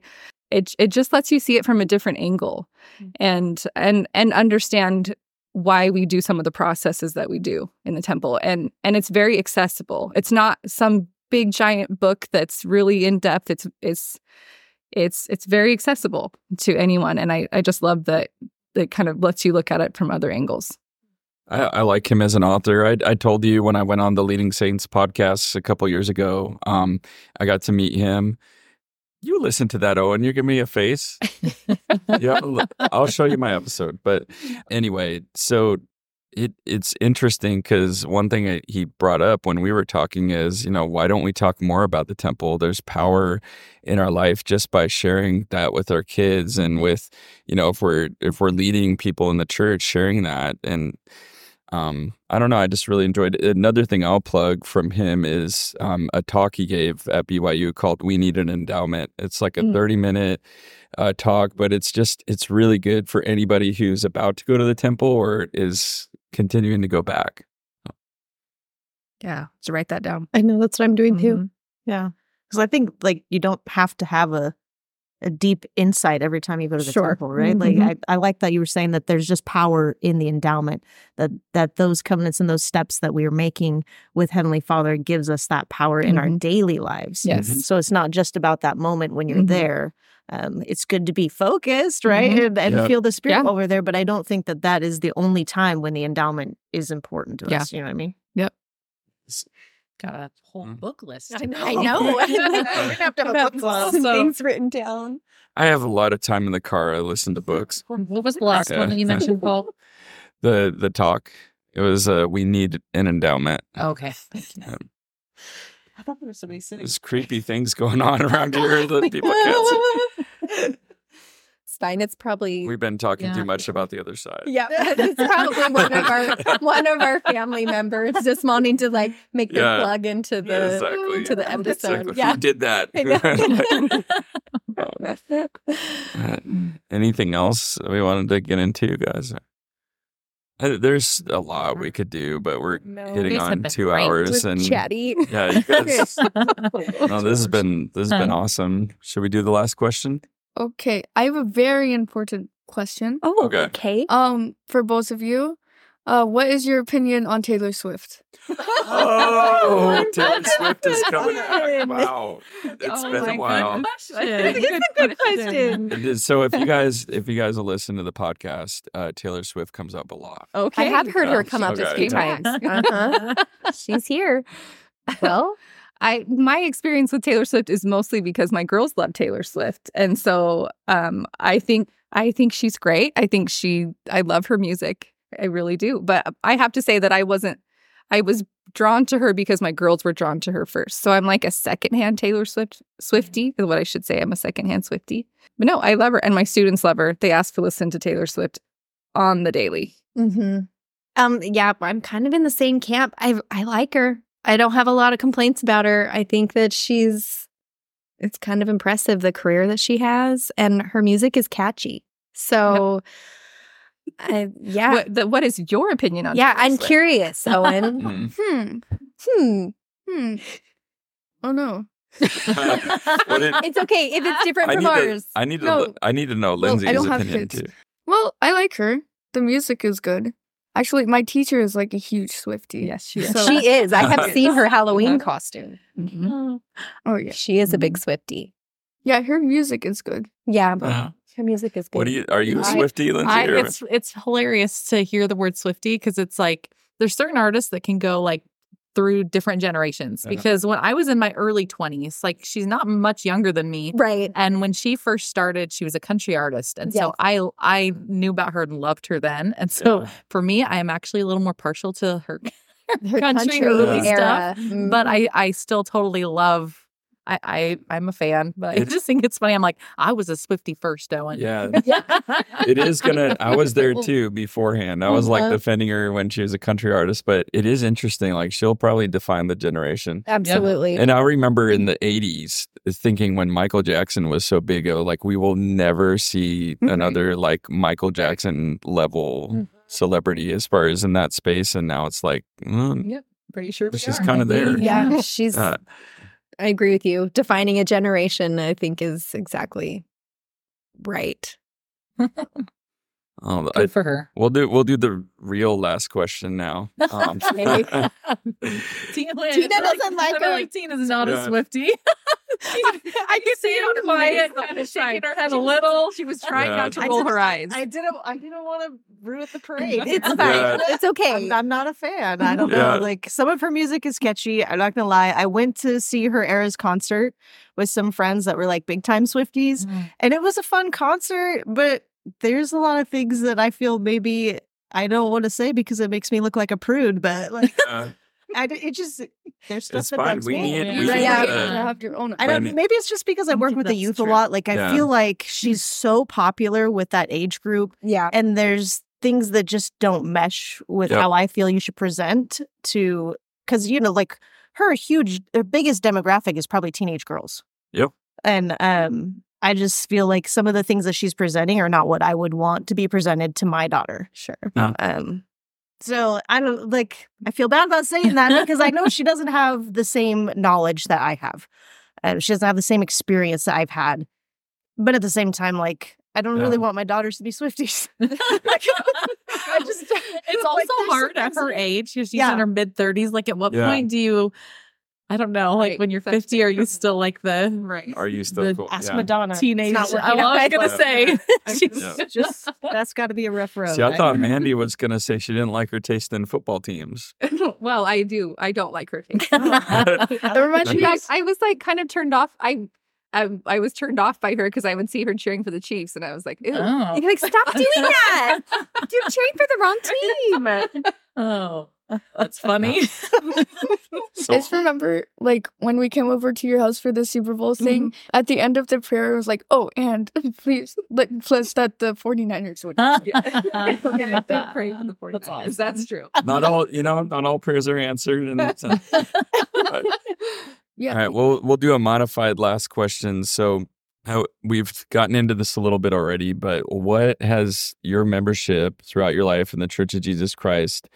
It it just lets you see it from a different angle mm. and and and understand why we do some of the processes that we do in the temple. And and it's very accessible. It's not some big giant book that's really in depth. It's it's it's it's very accessible to anyone. And i i just love that it kind of lets you look at it from other angles I, I like him as an author. I, I told you when I went on the Leading Saints podcast a couple years ago, um, I got to meet him. You listen to that, Owen. You give me a face. yeah, I'll show you my episode. But anyway, so it it's interesting because one thing I, he brought up when we were talking is, you know, why don't we talk more about the temple? There's power in our life just by sharing that with our kids and with, you know, if we're if we're leading people in the church, sharing that and um, I don't know. I just really enjoyed it. Another thing I'll plug from him is um, a talk he gave at BYU called "We Need an Endowment." It's like a Mm. thirty-minute uh, talk, but it's just it's really good for anybody who's about to go to the temple or is continuing to go back. yeah so write that down I know that's what I'm doing too. Mhm. Yeah. Because I think like you don't have to have a a deep insight every time you go to the Sure. temple, right? Mhm. Like I, I like that you were saying that there's just power in the endowment, that that those covenants and those steps that we are making with Heavenly Father gives us that power in our Mhm. daily lives. Yes. So it's not just about that moment when you're Mhm. there. Um, it's good to be focused, right? Mhm. And, and Yep. feel the spirit Yeah. over there. But I don't think that that is the only time when the endowment is important to Yeah. us. You know what I mean? Got a whole Mm. book list. I know. I know. We're gonna have to have a About book club. some So- things written down. I have a lot of time in the car. I listen to books. What was the last Yeah. one that you mentioned, Paul? The the talk. It was uh, we need an endowment. Okay. I thought there was somebody sitting. There's creepy things going on around here that people can't see. It's fine. It's probably We've been talking Yeah. too much about the other side. yeah. It's probably one of our one of our family members just wanting to like make the Yeah. plug into the Yeah, exactly. to the episode. like, yeah. Who did that? Uh, Anything else we wanted to get into, guys? Uh, There's a lot we could do, but we're No. hitting on two hours, and chatty. yeah, you guys. no, this has been this has been awesome. Should we do the last question? Okay, I have a very important question. Oh, Okay. okay. Um, for both of you, Uh, what is your opinion on Taylor Swift? Oh, Taylor Swift is coming out. Wow. It's Oh been a while. goodness. Good question. It is- So if you guys if you guys will listen to the podcast, uh, Taylor Swift comes up a lot. Okay. I have heard her come up a few times. Uh-huh. She's here. Well, I my experience with Taylor Swift is mostly because my girls love Taylor Swift, and so um, I think I think she's great. I think she I love her music. I really do. But I have to say that I wasn't. I was drawn to her because my girls were drawn to her first. So I'm like a secondhand Taylor Swift Swifty is what I should say. I'm a secondhand Swifty. But no, I love her, and my students love her. They ask to listen to Taylor Swift on the daily. Mm-hmm. Um, yeah, I'm kind of in the same camp. I I like her. I don't have a lot of complaints about her. I think that she's it's kind of impressive the career that she has, and her music is catchy. So, I, yeah, What, the, what is your opinion on? yeah, Taylor I'm Swift? curious, Owen. Mm. Hmm. hmm. Hmm. Oh no. What It's okay if it's different I from need, to, ours. I need to No. I need to know Well, I Lindsay's don't have opinion kids. too. Well, I like her. The music is good. Actually, my teacher is like a huge Swifty. Yes, she is. So- she is. I have seen her Halloween costume. Mhm. Oh yeah. She is a big Swifty. Yeah, her music is good. Yeah, but Uh, her music is good. what do you are you a Swifty, Lindsay? I, or- it's it's hilarious to hear the word Swifty because it's like there's certain artists that can go like through different generations. Uh-huh. Because when I was in my early 20s, like she's not much younger than me. right. And when she first started, she was a country artist, and Yes. so I I knew about her and loved her then. And so Yeah. for me, I am actually a little more partial to her, Her country early era. stuff. but I I still totally love. I, I I'm a fan, but I just think it's funny. I'm like I was a Swifty first, Owen. yeah, it is gonna. I was there too beforehand. I was like defending her when she was a country artist, but it is interesting. Like she'll probably define the generation. Absolutely. And I remember in the '80s thinking when Michael Jackson was so big, oh, like we will never see another like Michael Jackson level celebrity as far as in that space. And now it's like mm, Yep, pretty sure. she's kind of there. Yeah, she's. Uh, I agree with you. Defining a generation, I think, is exactly right. oh, Good I, for her. we'll do we'll do the real last question now. Um, Tina, Tina doesn't like her. Like Tina's not Yeah. a Swifty. I can see her quiet, kind of shaking her head a little. She was trying Yeah. not to I roll just- her eyes. I didn't. I didn't want to ruin the parade. It's fine. Yeah. It's okay. I'm, I'm not a fan. I don't Yeah. know. Like some of her music is sketchy. I'm not gonna lie. I went to see her Eras concert with some friends that were like big time Swifties, Mm. and it was a fun concert. But there's a lot of things that I feel maybe I don't want to say because it makes me look like a prude. But like, uh, I d- it just there's stuff It's that fine. bugs We me. need- we Right, need yeah, to- you have your own. I don't. Maybe it's just because I I work with the youth true. a lot. Like I Yeah. feel like she's so popular with that age group, yeah. and there's things that just don't mesh with Yep. how I feel you should present to. Because you know, like her huge, her biggest demographic is probably teenage girls. Yep. And um, I just feel like some of the things that she's presenting are not what I would want to be presented to my daughter. Sure. No. Um, so I don't like. I feel bad about saying that because I know she doesn't have the same knowledge that I have. Uh, she doesn't have the same experience that I've had. But at the same time, like I don't really want my daughters to be Swifties. I just, it's also like, hard at her that- age. She's Yeah. in her mid 30s. Like, at what Yeah. point do you, I don't know, like Right, when you're 50, are you still like the Right. are you still The cool? Ask Yeah. Madonna. teenage? Not I was going to say. Yeah. Just that's got to be a rough road. See, I thought Mandi was gonna say she didn't like her taste in football teams. well, I do. I don't like her. taste. That reminds In me, I was like kind of turned off. I I, I was turned off by her because I would see her cheering for the Chiefs, and I was like, Ew. Oh. You're like, stop doing that. You're cheering for the wrong team. Oh, that's funny. So I just remember, like, when we came over to your house for the Super Bowl thing, at the end of the prayer, it was like, oh, and please, let, please let the 49ers win. Yeah, pray for the 49ers. That's true. not all you know, not all prayers are answered, and it's, uh, but- Yeah. All right, we'll we'll do a modified last question. So how, we've gotten into this a little bit already, but what has your membership throughout your life in the Church of Jesus Christ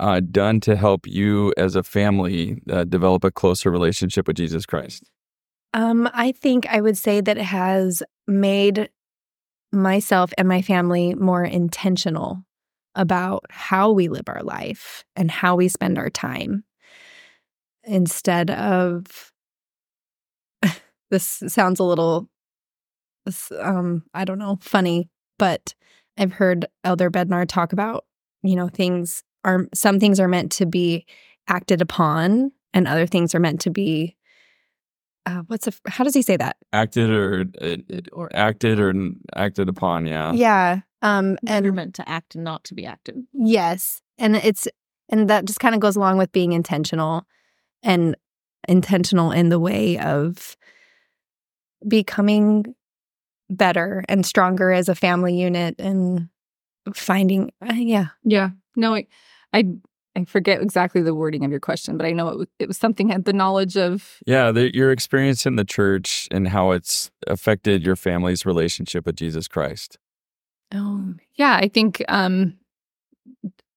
uh, done to help you as a family uh, develop a closer relationship with Jesus Christ? Um, I think I would say that it has made myself and my family more intentional about how we live our life and how we spend our time instead of this sounds a little um I don't know, funny, but I've heard Elder Bednar talk about, you know, things are some things are meant to be acted upon and other things are meant to be uh, what's a how does he say that? Acted or, uh, or acted or acted upon yeah. Yeah um and you're meant to act and not to be acted. Yes and it's and that just kind of goes along with being intentional and intentional in the way of becoming better and stronger as a family unit and finding uh, yeah yeah no I, I I forget exactly the wording of your question, but I know it was, it was something had the knowledge of. Yeah, the, your experience in the church and how it's affected your family's relationship with Jesus Christ. Oh, yeah. I think um,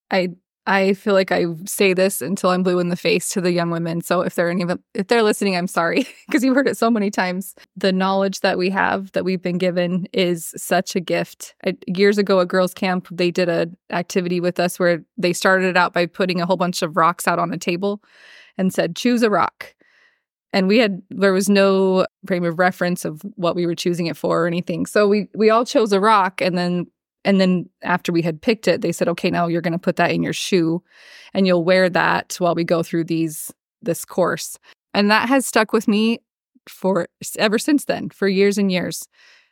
I I feel like I say this until I'm blue in the face to the young women. So if they're any if they're listening, I'm sorry because you've heard it so many times. The knowledge that we have that we've been given is such a gift. I, years ago at girls camp, they did a activity with us where they started it out by putting a whole bunch of rocks out on a table and said, "Choose a rock." And we had there was no frame of reference of what we were choosing it for or anything. So we we all chose a rock and then and then after we had picked it, they said, okay, now you're going to put that in your shoe and you'll wear that while we go through these, this course. And that has stuck with me for ever since then, for years and years.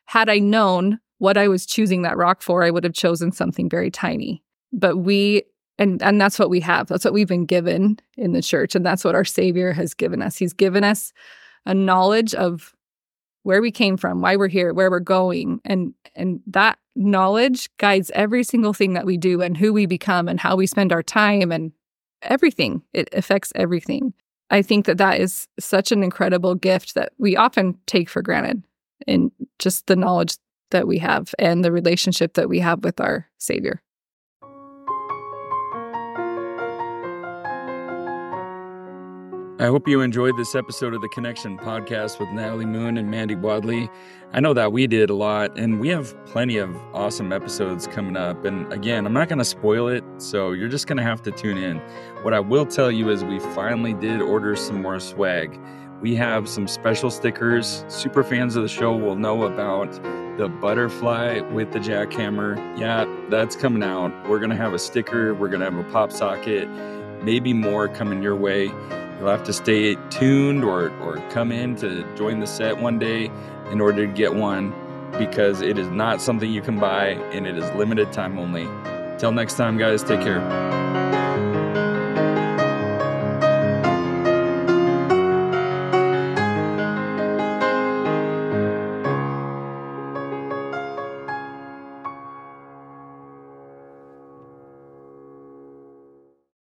Had I known what I was choosing that rock for, I would have chosen something very tiny. But we, and, and that's what we have. That's what we've been given in the church. And that's what our Savior has given us. He's given us a knowledge of where we came from, why we're here, where we're going, and and that knowledge guides every single thing that we do and who we become and how we spend our time and everything. It affects everything. I think that that is such an incredible gift that we often take for granted in just the knowledge that we have and the relationship that we have with our Savior. I hope you enjoyed this episode of the Connection podcast with Natalie Moon and Mandi Wadley. I know that we did a lot, and we have plenty of awesome episodes coming up. And again, I'm not going to spoil it, so you're just going to have to tune in. What I will tell you is we finally did order some more swag. We have some special stickers. Super fans of the show will know about the butterfly with the jackhammer. Yeah, that's coming out. We're going to have a sticker, we're going to have a pop socket, maybe more coming your way. You'll have to stay tuned or, or come in to join the set one day in order to get one because it is not something you can buy and it is limited time only. Till next time, guys, take care.